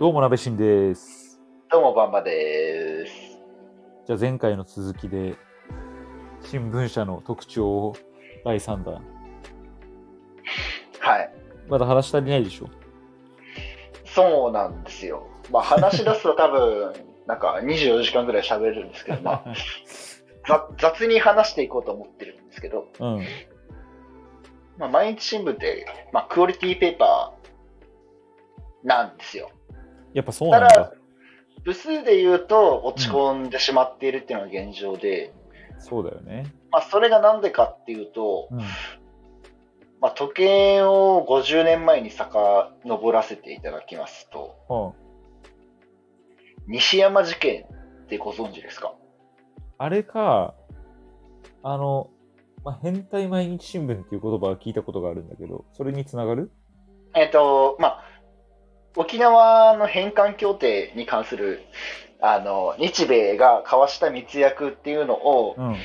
どうも、なべしんです。どうも、バンバです。じゃあ、前回の続きで、新聞社の特徴を第3弾。はい。まだ話足りないでしょ？そうなんですよ。まあ、話し出すと多分、なんか24時間ぐらい喋れるんですけど、まあ、ざ雑に話していこうと思ってるんですけど、うん。まあ、毎日新聞って、まあ、クオリティペーパーなんですよ。やっぱそうなんだただ。部数で言うと落ち込んでしまっているっていうのが現状で、そうだよね。まあ、それがなんでかっていうと、うん。まあ、時計を50年前に遡らせていただきますと、は西山事件ってご存知ですか？あ、あれか、あの、まあ、変態毎日新聞っていう言葉は聞いたことがあるんだけど、それにつながる？えっ、と、まあ、沖縄の返還協定に関する、あの、日米が交わした密約っていうのを、うん。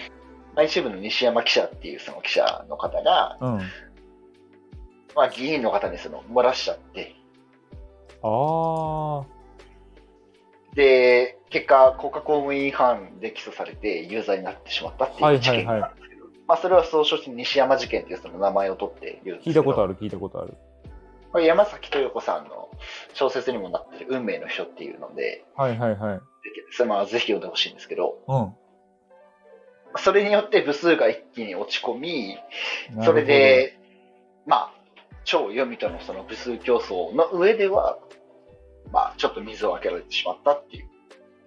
毎日新聞の西山記者っていうその記者の方が、うん。まあ、議員の方にその漏らしちゃって、ああ。で、結果、国家公務員違反で起訴されて有罪になってしまったってはいいうはいはい事件なんですけど、まあ、それは総称して西山事件っていうその名前を取って言うんですけど、聞いたことある、聞いたことある。これ山崎豊子さんの小説にもなってる運命の書っていうので、はいはいはい。それまあぜひ読んでほしいんですけど、うん。それによって部数が一気に落ち込み、それ、で、まあ、超読みとのその部数競争の上では、まあ、ちょっと水を開けられてしまったっていう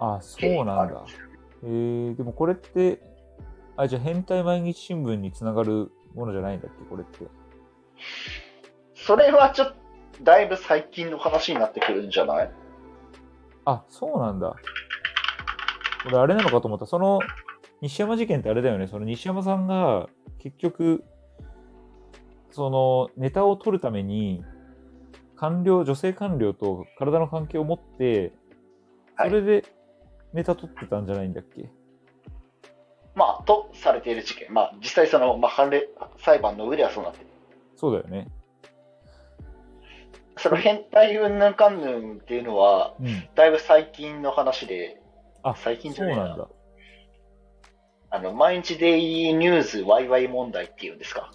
あ、経緯そうなんだで。すよ。えー、でもこれって、あ、じゃあ変態毎日新聞につながるものじゃないんだっけ、これって。それはちょっと、だいぶ最近の話になってくるんじゃない？あ、そうなんだ。俺、あれなのかと思った。その、西山事件ってあれだよね。その西山さんが、結局、その、ネタを取るために、官僚、女性官僚と体の関係を持って、はいそれでネタ取ってたんじゃないんだっけ？まあ、とされている事件。まあ、実際その、まあ、判例、裁判の上ではそうなってる。そうだよね。その変態云々かんぬんっていうのは、うん。だいぶ最近の話で、あ、最近じゃないななんだ。あの、毎日デイリーニュースワイワイ問題っていうんですか。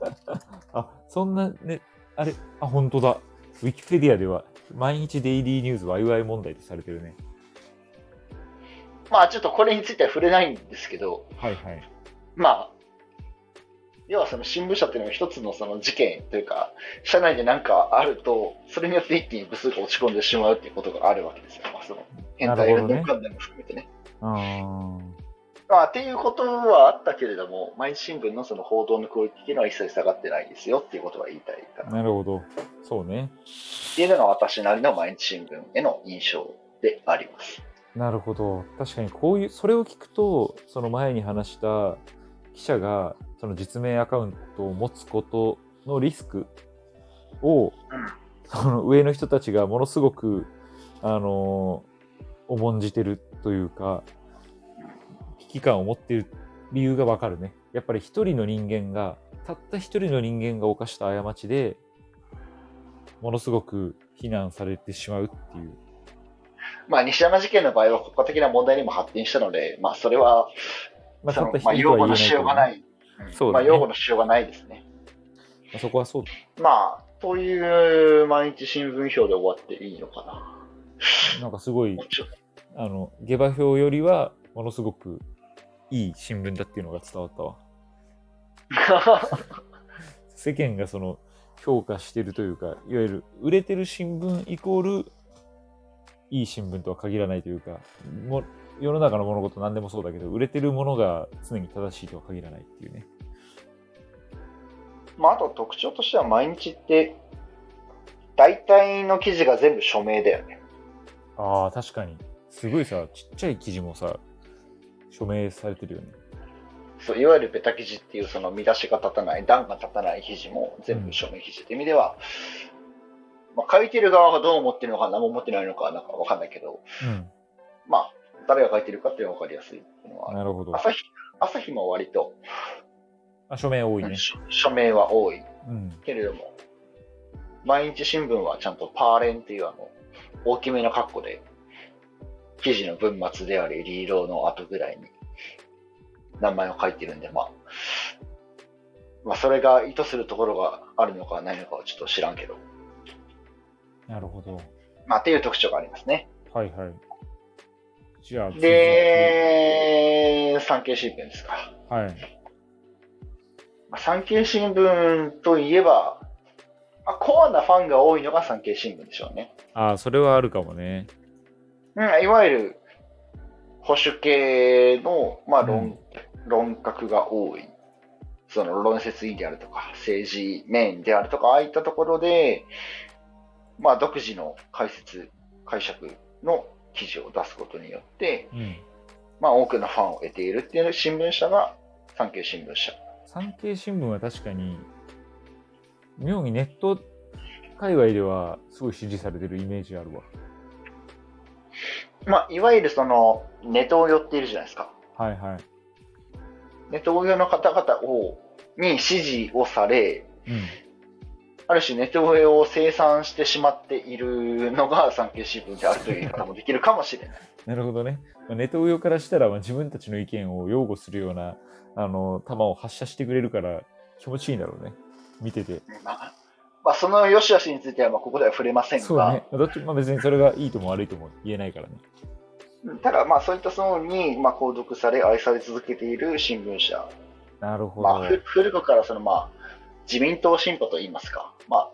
あ、そんなね、あれ、あ、本当だ。ウィキペディアでは、毎日デイリーニュースワイワイ問題ってされてるね。まあ、ちょっとこれについては触れないんですけど、はいはい。まあ、要はその新聞社っていうのは一つのその事件というか、社内で何かあると、それによって一気に部数が落ち込んでしまうっていうことがあるわけですよ。まあ、その変態運動関連も含めてね。あーまあ、っていうことはあったけれども、毎日新聞のその報道のクオリティっていうのは一切下がってないですよっていうことは言いたいかな。なるほど。そうね。っていうのが私なりの毎日新聞への印象であります。なるほど。確かにこういう、それを聞くと、その前に話した記者が、その実名アカウントを持つことのリスクを、その上の人たちがものすごく、あのー重んじてるというか、危機感を持っている理由がわかるね。やっぱり一人の人間が、たった一人の人間が犯した過ちで、ものすごく非難されてしまうっていう。まあ、西山事件の場合は国家的な問題にも発展したので、まあ、それは、まあ、そのたった一まあ、のしようがない。うんそうまあ、用語のしようがないですね。まあそこはそうまあ、という毎日新聞表で終わっていいのかな。なんかすごいあの、下馬評よりは、ものすごくいい新聞だっていうのが伝わったわ。世間がその、評価してるというか、いわゆる売れてる新聞イコール、いい新聞とは限らないというか、も世の中の物事何でもそうだけど、売れてるものが常に正しいとは限らないっていうね。まあ、あと特徴としては毎日って、大体の記事が全部署名だよね。ああ、確かに。すごいさ、ちっちゃい記事もさ、署名されてるよね。そういわゆるベタ記事っていうその見出しが立たない、段が立たない記事も全部署名記事って意味では、まあ、書いてる側がどう思ってるのか何も思ってないのかなんかわかんないけど、うん。まあ、誰が書いてるかっていうのがわかりやすいなるほど。朝日、朝日も割と、あ署名多いね。署署名は多いうん。けれども、毎日新聞はちゃんとパーレンっていうあの、大きめの括弧で、記事の文末であり、リードの後ぐらいに名前を書いてるんで、まあ、まあ、それが意図するところがあるのかないのかはちょっと知らんけど。なるほど。まあ、っていう特徴がありますね。はいはい。じゃあ、で、産経新聞ですか。はい。まあ、産経新聞といえば、まあ、コアなファンが多いのが産経新聞でしょうね。ああ、それはあるかもね。うん、いわゆる保守系の、まあ論、うん論客が多い。その論説委員であるとか、政治メインであるとか、ああいったところで、まあ独自の解説、解釈の記事を出すことによって、うん。まあ多くのファンを得ているっていう新聞社が産経新聞社。産経新聞は確かに、妙にネット界隈ではすごい支持されてるイメージあるわ。まあいわゆるそのネトウヨっているじゃないですか。はいはい。ネトウヨの方々を、に支持をされ、うん。ある種ネトウヨを生産してしまっているのが産経新聞であるという言い方もできるかもしれない。なるほどね。まあネトウヨからしたら、まあ、自分たちの意見を擁護するような、あの、球を発射してくれるから気持ちいいんだろうね。見てて。まあ、まあ、その良し悪しについてはまあここでは触れませんが、そうね。まあどっちまあ、別にそれがいいとも悪いとも言えないからね。ただまあそういった層にまあ購読され愛され続けている新聞社、なるほど。まあ、ふ古くからそのまあ自民党進歩といいますか、まあ、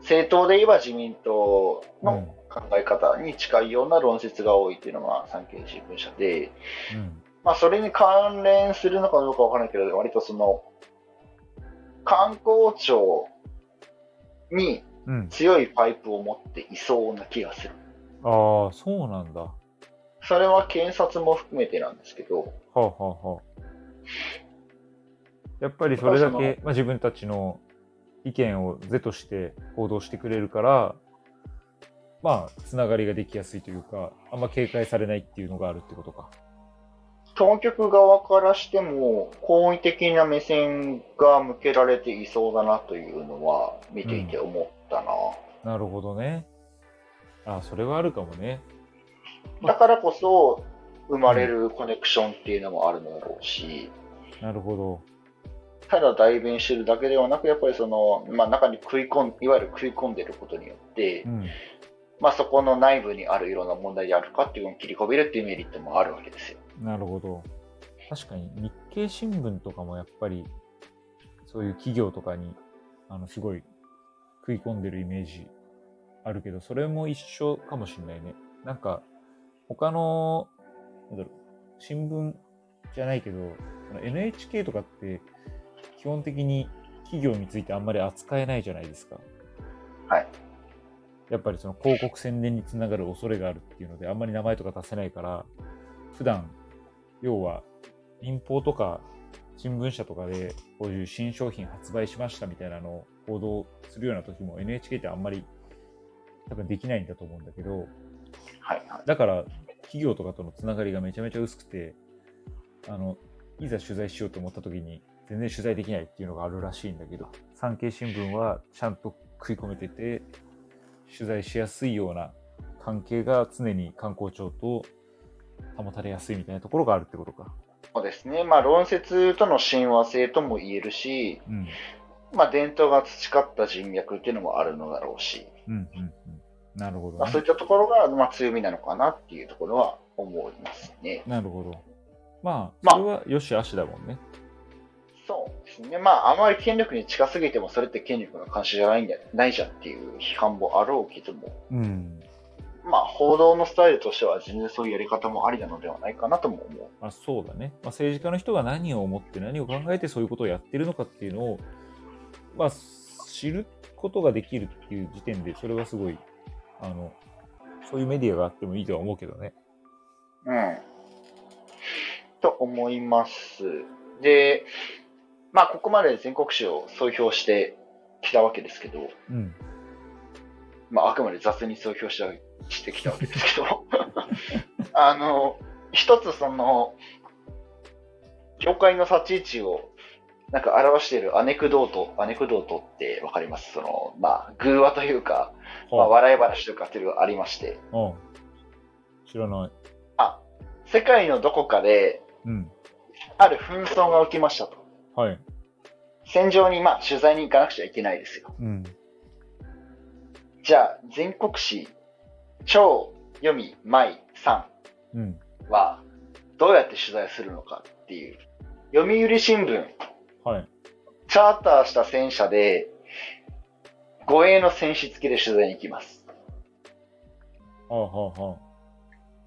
政党で言えば自民党の考え方に近いような論説が多いというのが産経新聞社で、うん。まあ、それに関連するのかどうかわからないけど、割とその、観光庁にうん。強いパイプを持っていそうな気がする。ああ、そうなんだ。はそれは検察も含めてなんですけど、あ、はあはあ、やっぱりそれだけ、まあ、自分たちの意見を是として行動してくれるから、まあ、つながりができやすいというか、あんま警戒されないっていうのがあるってことか。当局側からしても、好意的な目線が向けられていそうだなというのは見ていて思ったな。なるほどね。あそれはあるかもね。だからこそ、生まれるコネクションっていうのもあるのだろうし、なるほど。ただ代弁してるだけではなく、やっぱりその、まあ、中に食い込ん、いわゆる食い込んでることによってう、ん。まあ、そこの内部にあるいろんな問題であるかっていうのを切り込めるっていうメリットもあるわけですよ。なるほど。確かに日経新聞とかもやっぱりそういう企業とかにあのすごい食い込んでるイメージあるけど、それも一緒かもしれないね。なんか他のなんだろう新聞じゃないけど、NHK とかって基本的に企業についてあんまり扱えないじゃないですか。はい。やっぱりその広告宣伝につながる恐れがあるっていうので、あんまり名前とか出せないから、普段、要は民放とか新聞社とかでこういう新商品発売しましたみたいなのを報道するような時も NHK ってあんまり多分できないんだと思うんだけど、はい、はい。だから企業とかとのつながりがめちゃめちゃ薄くて、あの、いざ取材しようと思った時に全然取材できないっていうのがあるらしいんだけど、産経新聞はちゃんと食い込めてて、取材しやすいような関係が常に観光庁と保たれやすいみたいなところがあるってことか。そうですね。まあ、論説との親和性とも言えるし、うん。まあ、伝統が培った人脈っていうのもあるのだろうし、うん、うん、うん。なるほど、まあ、そういね。ったところが、まあ、強みなのかなっていうところは思いますね。なるほど。まあ、まあそれはよし悪しだもんね。そうですね。まあ、あまり権力に近すぎても、それって権力の監視じゃないんだないじゃんっていう批判もあろうけども、うん。まあ、報道のスタイルとしては全然そういうやり方もありなのではないかなとも思う。まあ、そうだね、まあ、政治家の人が何を思って何を考えてそういうことをやってるのかっていうのを、まあ、知ることができるっていう時点でそれはすごいあのそういうメディアがあってもいいとは思うけどね。うん。と思います。で、まあ、ここまで全国紙を総評してきたわけですけど、うん。まあ、あくまで雑に総評したしてきたわけですけど、あの、一つその、業界の立ち位置をなんか表しているアネクドート、アネクドートってわかります？その、まあ、偶話というか、まあ、笑い話とかっていうのがありまして、うん。知らない。あ、世界のどこかで、うん。ある紛争が起きましたと。はい。戦場にまあ取材に行かなくちゃいけないですよ。うん。じゃあ、全国紙、超読み舞さうん。んは、どうやって取材するのかっていう。読売新聞、はい。チャーターした戦車で、護衛の戦士付きで取材に行きます。はあ、はあ、は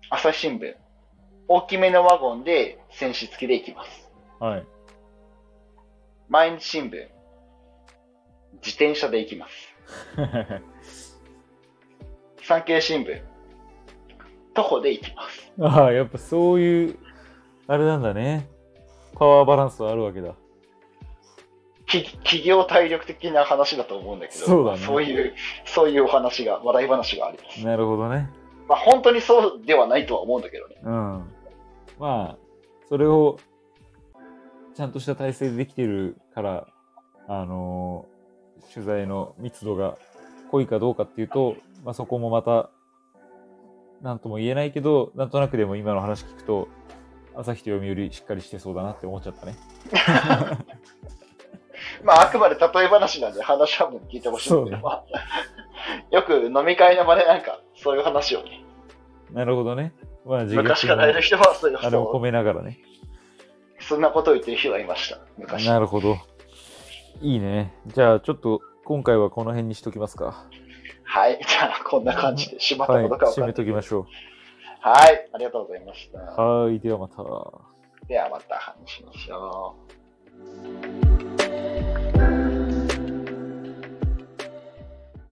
朝日新聞、大きめのワゴンで戦士付きで行きます。あ。はい。毎日新聞、自転車で行きます。産経新聞、徒歩で行きます。ああ、やっぱそういう、あれなんだね。パワーバランスはあるわけだ。き企業体力的な話だと思うんだけど、そうだねまあそういう、そういうお話が、笑い話があります。なるほどね。まあ本当にそうではないとは思うんだけどね。うん。まあ、それを、ちゃんとした体制でできてるから、あのー取材の密度が濃いかどうかっていうと、まあそこもまた、なんとも言えないけど、なんとなくでも今の話聞くと、朝日と読売しっかりしてそうだなって思っちゃったね。まああくまで例え話なんで話は聞いてほしいんだけど、そうまあ、よく飲み会の場でなんかそういう話をね、なるほどね。まあ自昔からいる人はそういうあれを込そめながらね。うそんなことを言ってる人がいました。昔。なるほど。いいね。じゃあちょっと今回はこの辺にしときますか。はい。じゃあこんな感じでしまったはい。ことか分か締め。ときましょう。はい。ありがとうございました。はい。ではまた。ではまた話しましょう。